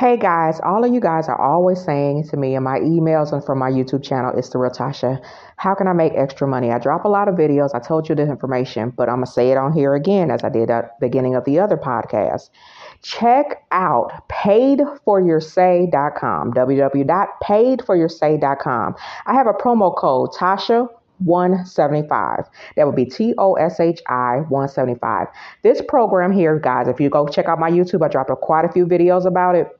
Hey guys, all of you guys are always saying to me in my emails and from my YouTube channel, it's the real Tasha. How can I make extra money? I drop a lot of videos. I told you this information, but I'm gonna say it on here again as I did at the beginning of the other podcast. Check out paidforyoursay.com, www.paidforyoursay.com. I have a promo code Tasha 175. That would be T O S H I 175. This program here, guys, if you go check out my YouTube, I dropped quite a few videos about it.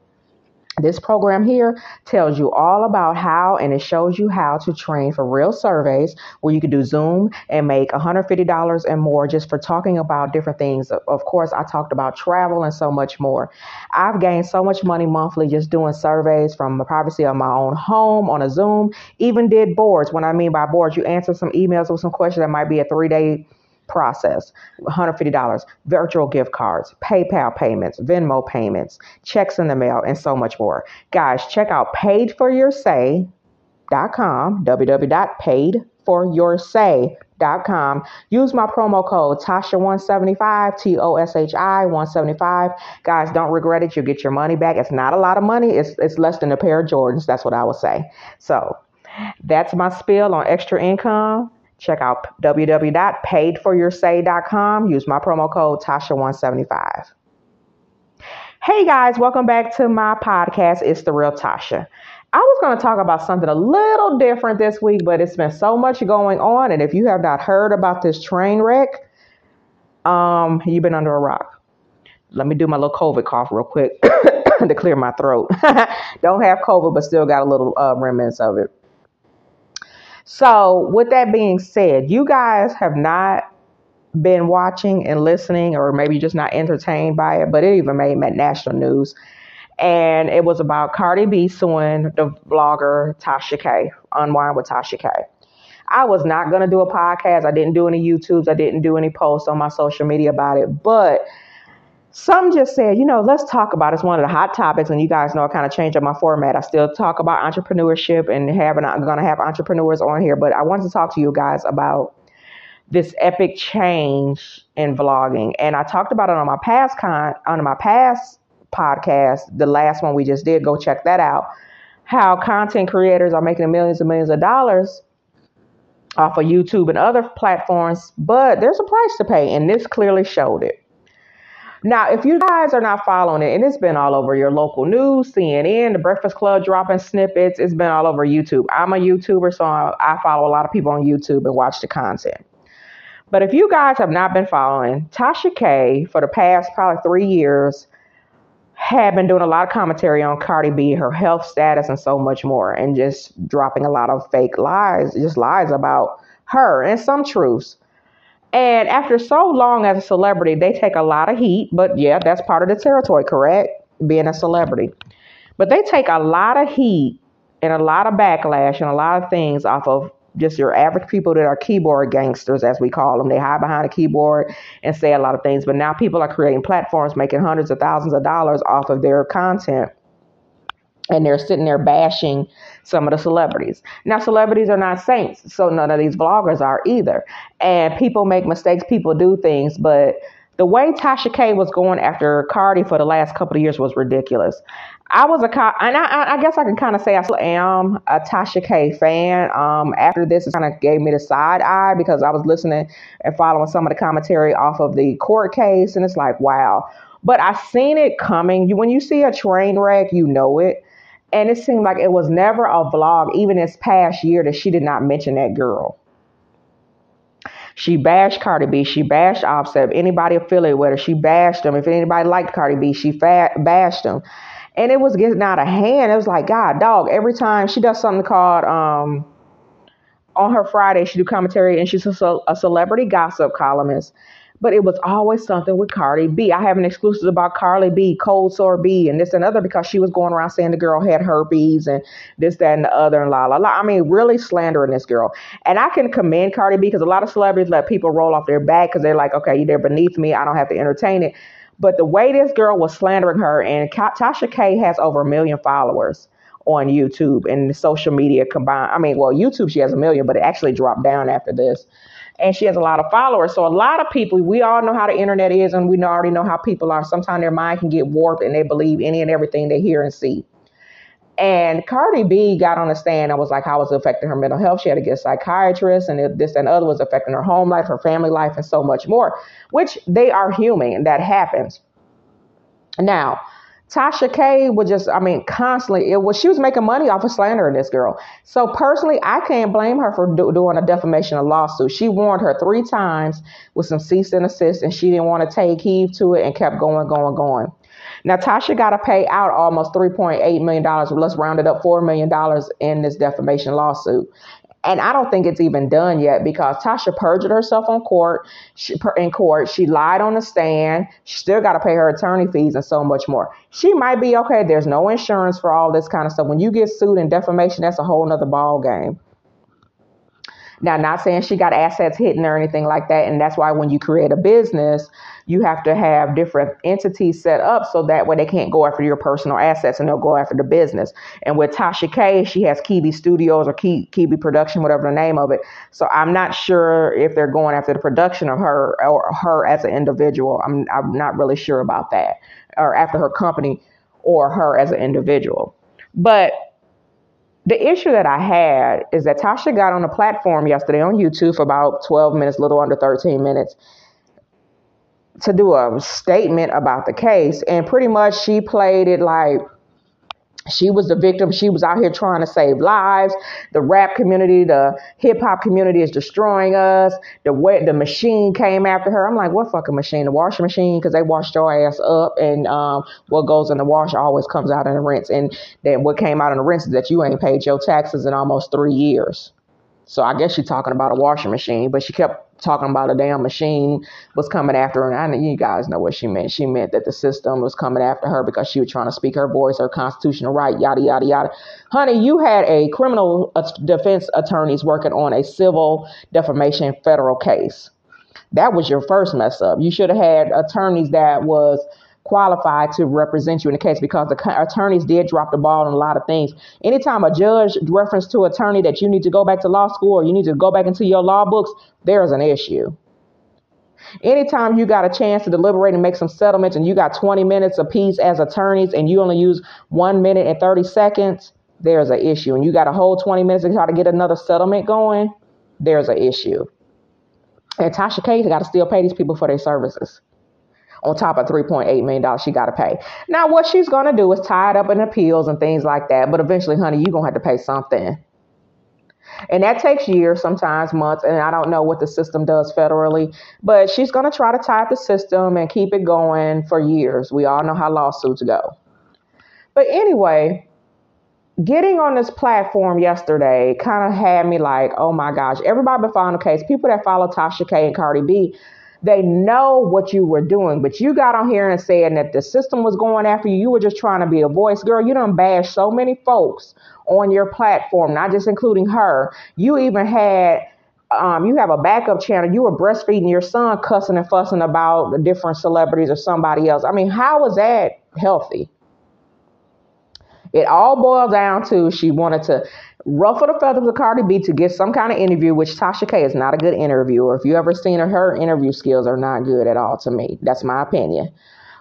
This program here tells you all about how and it shows you how to train for real surveys where you can do Zoom and make $150 and more just for talking about different things. Of course, I talked about travel and so much more. I've gained so much money monthly just doing surveys from the privacy of my own home on a Zoom, even did boards. When I mean by boards, you answer some emails with some questions that might be a three day process $150 virtual gift cards paypal payments venmo payments checks in the mail and so much more. Guys check out paidforyoursay.com www.paidforyoursay.com use my promo code tasha175 t-o-s-h-i 175 guys don't regret it. You'll get your money back. It's not a lot of money. It's, it's less than a pair of jordans. That's what i would say. So that's my spill on extra income Check out www.paidforyoursay.com. Use my promo code Tasha175. Hey guys, welcome back to my podcast. It's the real Tasha. I was going to talk about something a little different this week, but it's been so much going on. And if you have not heard about this train wreck, um, you've been under a rock. Let me do my little COVID cough real quick to clear my throat. Don't have COVID, but still got a little uh, remnants of it. So, with that being said, you guys have not been watching and listening, or maybe just not entertained by it, but it even made national news. And it was about Cardi B suing the blogger Tasha K, Unwind with Tasha K. I was not going to do a podcast. I didn't do any YouTubes. I didn't do any posts on my social media about it. But some just said, you know, let's talk about it. It's one of the hot topics, and you guys know I kind of changed up my format. I still talk about entrepreneurship and having I'm gonna have entrepreneurs on here, but I wanted to talk to you guys about this epic change in vlogging. And I talked about it on my past con on my past podcast, the last one we just did. Go check that out. How content creators are making millions and millions of dollars off of YouTube and other platforms, but there's a price to pay, and this clearly showed it. Now, if you guys are not following it, and it's been all over your local news, CNN, The Breakfast Club dropping snippets, it's been all over YouTube. I'm a YouTuber, so I follow a lot of people on YouTube and watch the content. But if you guys have not been following, Tasha K for the past probably three years had been doing a lot of commentary on Cardi B, her health status, and so much more, and just dropping a lot of fake lies, just lies about her and some truths. And after so long as a celebrity, they take a lot of heat, but yeah, that's part of the territory, correct? Being a celebrity. But they take a lot of heat and a lot of backlash and a lot of things off of just your average people that are keyboard gangsters, as we call them. They hide behind a keyboard and say a lot of things. But now people are creating platforms making hundreds of thousands of dollars off of their content and they're sitting there bashing some of the celebrities. Now, celebrities are not saints, so none of these bloggers are either. And people make mistakes, people do things, but the way Tasha K was going after Cardi for the last couple of years was ridiculous. I was a, and I, I guess I can kind of say I still am a Tasha K fan. Um, after this, it kind of gave me the side eye because I was listening and following some of the commentary off of the court case, and it's like, wow. But I seen it coming. You when you see a train wreck, you know it. And it seemed like it was never a vlog, even this past year, that she did not mention that girl. She bashed Cardi B. She bashed Offset. Anybody affiliated with her, she bashed them. If anybody liked Cardi B, she fat, bashed them. And it was getting out of hand. It was like, God, dog, every time she does something called, um, on her Friday, she do commentary and she's a, a celebrity gossip columnist but it was always something with Cardi B. I have an exclusive about Cardi B, Cold Sore B, and this and other because she was going around saying the girl had herpes and this, that, and the other, and la la la. I mean, really slandering this girl. And I can commend Cardi B because a lot of celebrities let people roll off their back because they're like, okay, they're beneath me. I don't have to entertain it. But the way this girl was slandering her, and Tasha K has over a million followers on YouTube and social media combined. I mean, well, YouTube she has a million, but it actually dropped down after this and she has a lot of followers. So a lot of people, we all know how the internet is, and we already know how people are. Sometimes their mind can get warped, and they believe any and everything they hear and see. And Cardi B got on the stand and was like, how was it affecting her mental health? She had to get a psychiatrist, and this and other was affecting her home life, her family life, and so much more, which they are human, and that happens. Now, Tasha K was just, I mean, constantly, it was, she was making money off of slandering this girl. So personally, I can't blame her for do, doing a defamation of lawsuit. She warned her three times with some cease and assist, and she didn't want to take heed to it and kept going, going, going. Now, Tasha got to pay out almost $3.8 million, let's round it up $4 million in this defamation lawsuit. And I don't think it's even done yet because Tasha perjured herself on court. She, in court, she lied on the stand. She still got to pay her attorney fees and so much more. She might be okay. There's no insurance for all this kind of stuff. When you get sued in defamation, that's a whole nother ball game. Now, not saying she got assets hidden or anything like that. And that's why when you create a business, you have to have different entities set up so that way they can't go after your personal assets and they'll go after the business. And with Tasha K, she has Kebe Studios or Kebe Production, whatever the name of it. So I'm not sure if they're going after the production of her or her as an individual. I'm, I'm not really sure about that. Or after her company or her as an individual. But the issue that I had is that Tasha got on a platform yesterday on YouTube for about 12 minutes, little under 13 minutes, to do a statement about the case. And pretty much she played it like she was the victim. She was out here trying to save lives. The rap community, the hip hop community is destroying us. The way the machine came after her. I'm like, what fucking machine? The washing machine? Because they washed your ass up, and um, what goes in the wash always comes out in the rinse. And then what came out in the rinse is that you ain't paid your taxes in almost three years. So I guess she's talking about a washing machine, but she kept talking about a damn machine was coming after her. And I know you guys know what she meant. She meant that the system was coming after her because she was trying to speak her voice, her constitutional right, yada, yada, yada. Honey, you had a criminal defense attorneys working on a civil defamation federal case. That was your first mess up. You should have had attorneys that was qualified to represent you in the case because the attorneys did drop the ball on a lot of things. Anytime a judge reference to an attorney that you need to go back to law school or you need to go back into your law books, there's an issue. Anytime you got a chance to deliberate and make some settlements and you got 20 minutes apiece as attorneys and you only use one minute and 30 seconds, there's an issue. And you got a whole 20 minutes to try to get another settlement going, there's an issue. And Tasha K got to still pay these people for their services on top of $3.8 million she got to pay. Now, what she's going to do is tie it up in appeals and things like that. But eventually, honey, you're going to have to pay something. And that takes years, sometimes months, and I don't know what the system does federally, but she's going to try to tie up the system and keep it going for years. We all know how lawsuits go. But anyway, getting on this platform yesterday kind of had me like, oh my gosh, everybody been following the case. People that follow Tasha K and Cardi B they know what you were doing, but you got on here and said that the system was going after you. You were just trying to be a voice. Girl, you done bashed so many folks on your platform, not just including her. You even had um, you have a backup channel. You were breastfeeding your son, cussing and fussing about the different celebrities or somebody else. I mean, how was that healthy? It all boiled down to she wanted to ruffle the feathers of Cardi B to get some kind of interview, which Tasha K is not a good interviewer. If you ever seen her, her interview skills are not good at all to me. That's my opinion.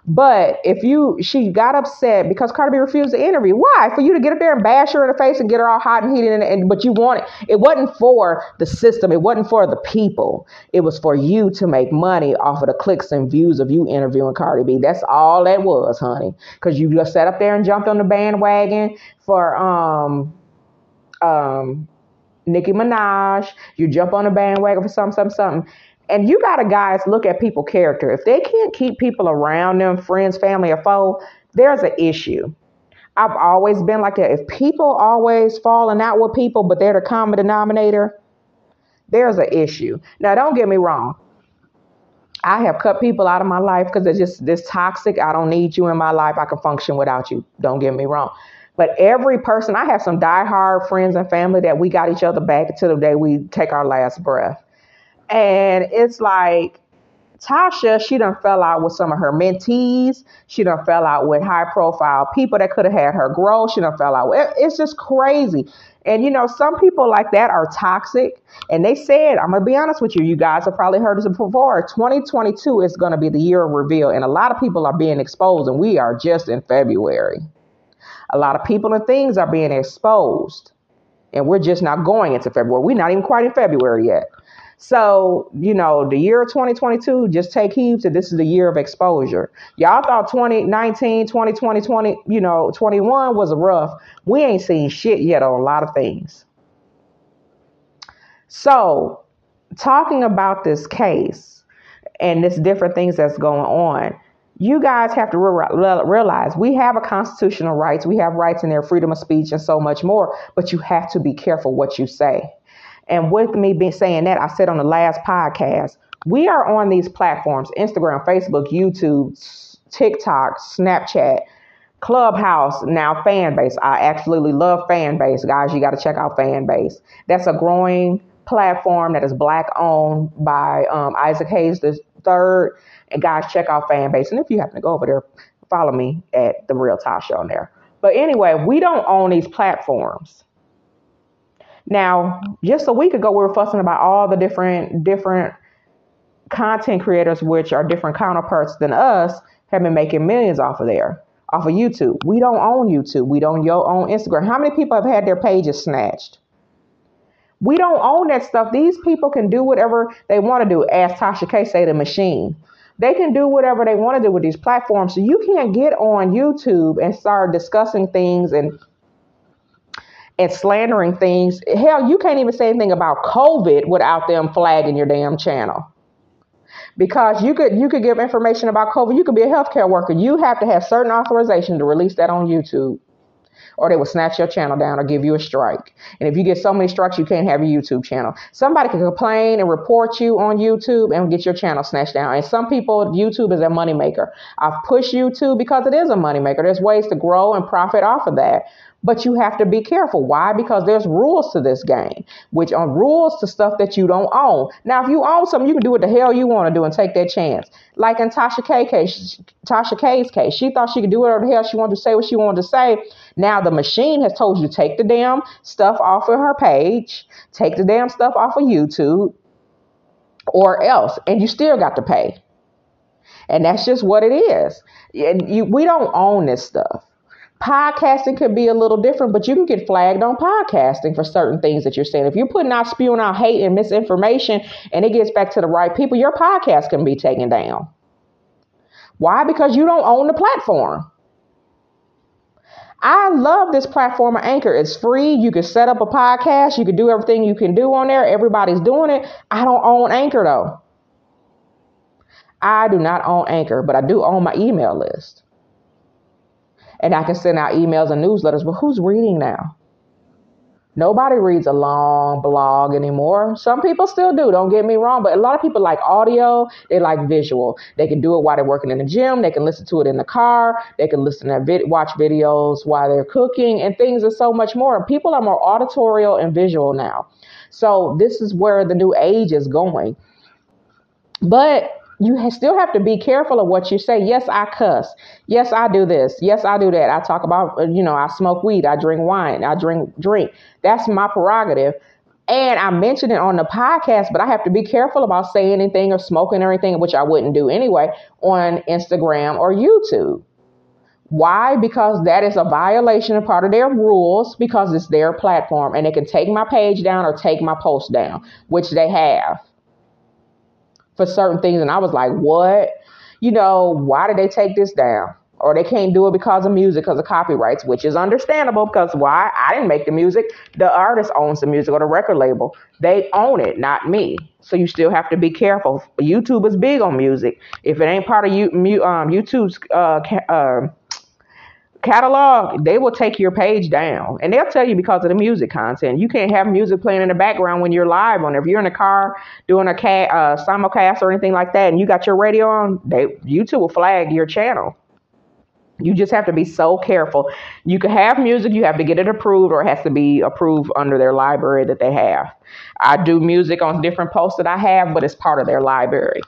But if you, she got upset because Cardi B refused the interview. Why? For you to get up there and bash her in the face and get her all hot and heated. And, and but you want it. It wasn't for the system. It wasn't for the people. It was for you to make money off of the clicks and views of you interviewing Cardi B. That's all that was, honey. Because you just sat up there and jumped on the bandwagon for um um, Nicki Minaj. You jump on the bandwagon for something, something, something. And you got to, guys, look at people' character. If they can't keep people around them, friends, family, or foe, there's an issue. I've always been like that. If people always falling out with people, but they're the common denominator, there's an issue. Now, don't get me wrong. I have cut people out of my life because they're just this toxic. I don't need you in my life. I can function without you. Don't get me wrong. But every person, I have some diehard friends and family that we got each other back until the day we take our last breath. And it's like Tasha, she done fell out with some of her mentees. She done fell out with high profile people that could have had her grow. She done fell out. With, it's just crazy. And you know, some people like that are toxic. And they said, I'm gonna be honest with you, you guys have probably heard this before. 2022 is gonna be the year of reveal, and a lot of people are being exposed, and we are just in February. A lot of people and things are being exposed. And we're just not going into February. We're not even quite in February yet. So, you know, the year 2022, just take heed to this is the year of exposure. Y'all thought 2019, 2020, 20, you know, 21 was rough. We ain't seen shit yet on a lot of things. So, talking about this case and this different things that's going on, you guys have to realize we have a constitutional rights. We have rights in there, freedom of speech, and so much more. But you have to be careful what you say. And with me being saying that, I said on the last podcast, we are on these platforms Instagram, Facebook, YouTube, TikTok, Snapchat, Clubhouse, now Fanbase. I absolutely love Fanbase. Guys, you got to check out Fanbase. That's a growing platform that is black owned by um, Isaac Hayes the third. And guys, check out Fanbase. And if you happen to go over there, follow me at the Real Tasha on there. But anyway, we don't own these platforms. Now, just a week ago, we were fussing about all the different different content creators, which are different counterparts than us, have been making millions off of there, off of YouTube. We don't own YouTube. We don't own Instagram. How many people have had their pages snatched? We don't own that stuff. These people can do whatever they want to do. As Tasha K say, the machine. They can do whatever they want to do with these platforms. So you can't get on YouTube and start discussing things and and slandering things. Hell, you can't even say anything about COVID without them flagging your damn channel. Because you could you could give information about COVID. You could be a healthcare worker. You have to have certain authorization to release that on YouTube. Or they will snatch your channel down or give you a strike. And if you get so many strikes, you can't have your YouTube channel. Somebody can complain and report you on YouTube and get your channel snatched down. And some people, YouTube is a moneymaker. I've pushed YouTube because it is a moneymaker. There's ways to grow and profit off of that. But you have to be careful. Why? Because there's rules to this game, which are rules to stuff that you don't own. Now, if you own something, you can do what the hell you want to do and take that chance. Like in Tasha K case, Tasha K's case, she thought she could do whatever the hell she wanted to say, what she wanted to say. Now the machine has told you to take the damn stuff off of her page, take the damn stuff off of YouTube, or else, and you still got to pay. And that's just what it is. And you, we don't own this stuff. Podcasting could be a little different, but you can get flagged on podcasting for certain things that you're saying. If you're putting out, spewing out hate and misinformation and it gets back to the right people, your podcast can be taken down. Why? Because you don't own the platform. I love this platform of Anchor. It's free. You can set up a podcast. You can do everything you can do on there. Everybody's doing it. I don't own Anchor though. I do not own Anchor, but I do own my email list and I can send out emails and newsletters. But who's reading now? Nobody reads a long blog anymore. Some people still do, don't get me wrong, but a lot of people like audio, they like visual. They can do it while they're working in the gym, they can listen to it in the car, they can listen to vid- watch videos while they're cooking and things are so much more. People are more auditorial and visual now. So this is where the new age is going. But you still have to be careful of what you say. Yes, I cuss. Yes, I do this. Yes, I do that. I talk about, uh, you know, I smoke weed. I drink wine. I drink drink. That's my prerogative. And I mentioned it on the podcast, but I have to be careful about saying anything or smoking or anything, which I wouldn't do anyway, on Instagram or YouTube. Why? Because that is a violation of part of their rules because it's their platform and they can take my page down or take my post down, which they have for certain things. And I was like, what? You know, why did they take this down? Or they can't do it because of music, because of copyrights, which is understandable because why? I didn't make the music. The artist owns the music or the record label. They own it, not me. So you still have to be careful. YouTube is big on music. If it ain't part of you, um, YouTube's uh, uh, catalog, they will take your page down. And they'll tell you because of the music content. You can't have music playing in the background when you're live on. If you're in a car doing a cat, uh, simulcast or anything like that, and you got your radio on, they YouTube will flag your channel. You just have to be so careful. You can have music, you have to get it approved, or it has to be approved under their library that they have. I do music on different posts that I have, but it's part of their library.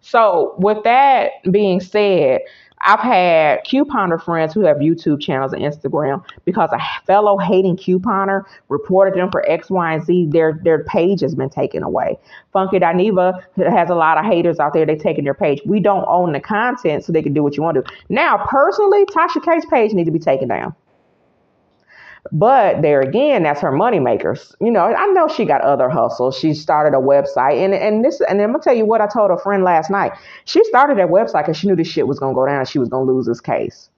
So, with that being said, I've had couponer friends who have YouTube channels and Instagram because a fellow hating couponer reported them for X, Y, and Z. Their their page has been taken away. Funky Dineva has a lot of haters out there. They're taking their page. We don't own the content, so they can do what you want to do. Now, personally, Tasha K's page needs to be taken down. But there again, that's her money makers. You know, I know she got other hustles. She started a website, and and this, and I'm gonna tell you what I told a friend last night. She started that website because she knew this shit was gonna go down. She was gonna lose this case.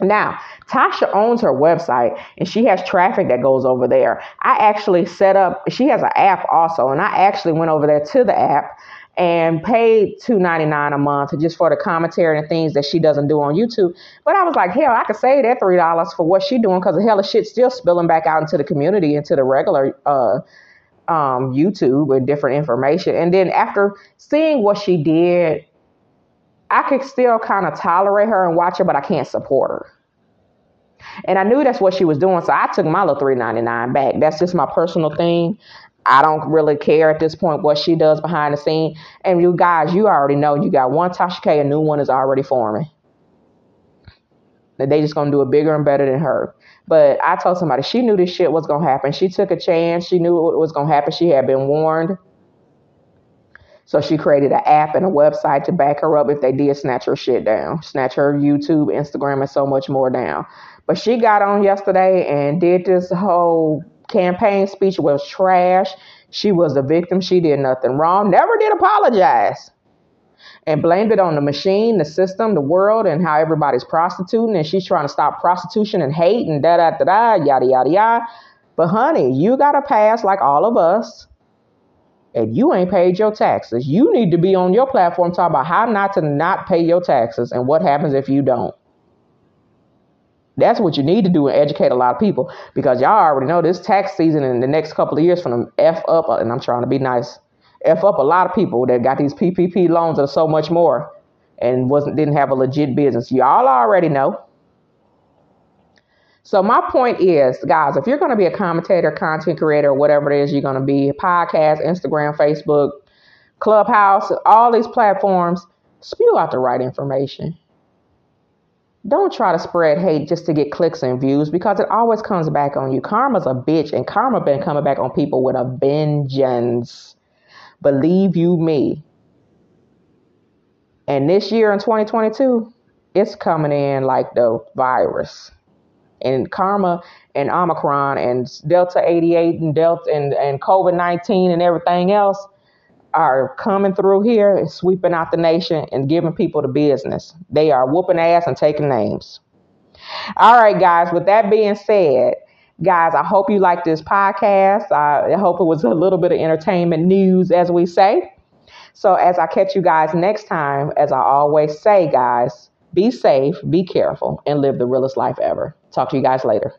Now, Tasha owns her website and she has traffic that goes over there. I actually set up, she has an app also, and I actually went over there to the app and paid two ninety nine a month just for the commentary and things that she doesn't do on YouTube. But I was like, hell, I could save that three dollars for what she doing because the hell of shit still spilling back out into the community, into the regular uh, um, YouTube with different information. And then after seeing what she did, I could still kind of tolerate her and watch her, but I can't support her. And I knew that's what she was doing, so I took my little three ninety nine back. That's just my personal thing. I don't really care at this point what she does behind the scene. And you guys, you already know you got one Tasha K, a new one is already forming. That they just gonna do it bigger and better than her. But I told somebody she knew this shit was gonna happen. She took a chance. She knew what was gonna happen. She had been warned. So she created an app and a website to back her up if they did snatch her shit down, snatch her YouTube, Instagram, and so much more down. But she got on yesterday and did this whole campaign speech was trash. She was a victim. She did nothing wrong. Never did apologize. And blamed it on the machine, the system, the world, and how everybody's prostituting. And she's trying to stop prostitution and hate and da da da da, yada yada yada. But honey, you got a pass like all of us. And you ain't paid your taxes. You need to be on your platform talking about how not to not pay your taxes and what happens if you don't. That's what you need to do and educate a lot of people because y'all already know this tax season in the next couple of years from the F up, and I'm trying to be nice, F up a lot of people that got these PPP loans and so much more and wasn't didn't have a legit business. Y'all already know. So my point is, guys, if you're going to be a commentator, content creator, whatever it is you're going to be, podcast, Instagram, Facebook, Clubhouse, all these platforms, spew out the right information don't try to spread hate just to get clicks and views because it always comes back on you. Karma's a bitch, and karma been coming back on people with a vengeance. Believe you me. And this year in 2022, it's coming in like the virus. And karma and Omicron and Delta 88 and Delta and, and COVID 19 and everything else are coming through here and sweeping out the nation and giving people the business. They are whooping ass and taking names. All right, guys, with that being said, guys, I hope you like this podcast. I hope it was a little bit of entertainment news, as we say. So, as I catch you guys next time, as I always say, guys, be safe, be careful, and live the realest life ever. Talk to you guys later.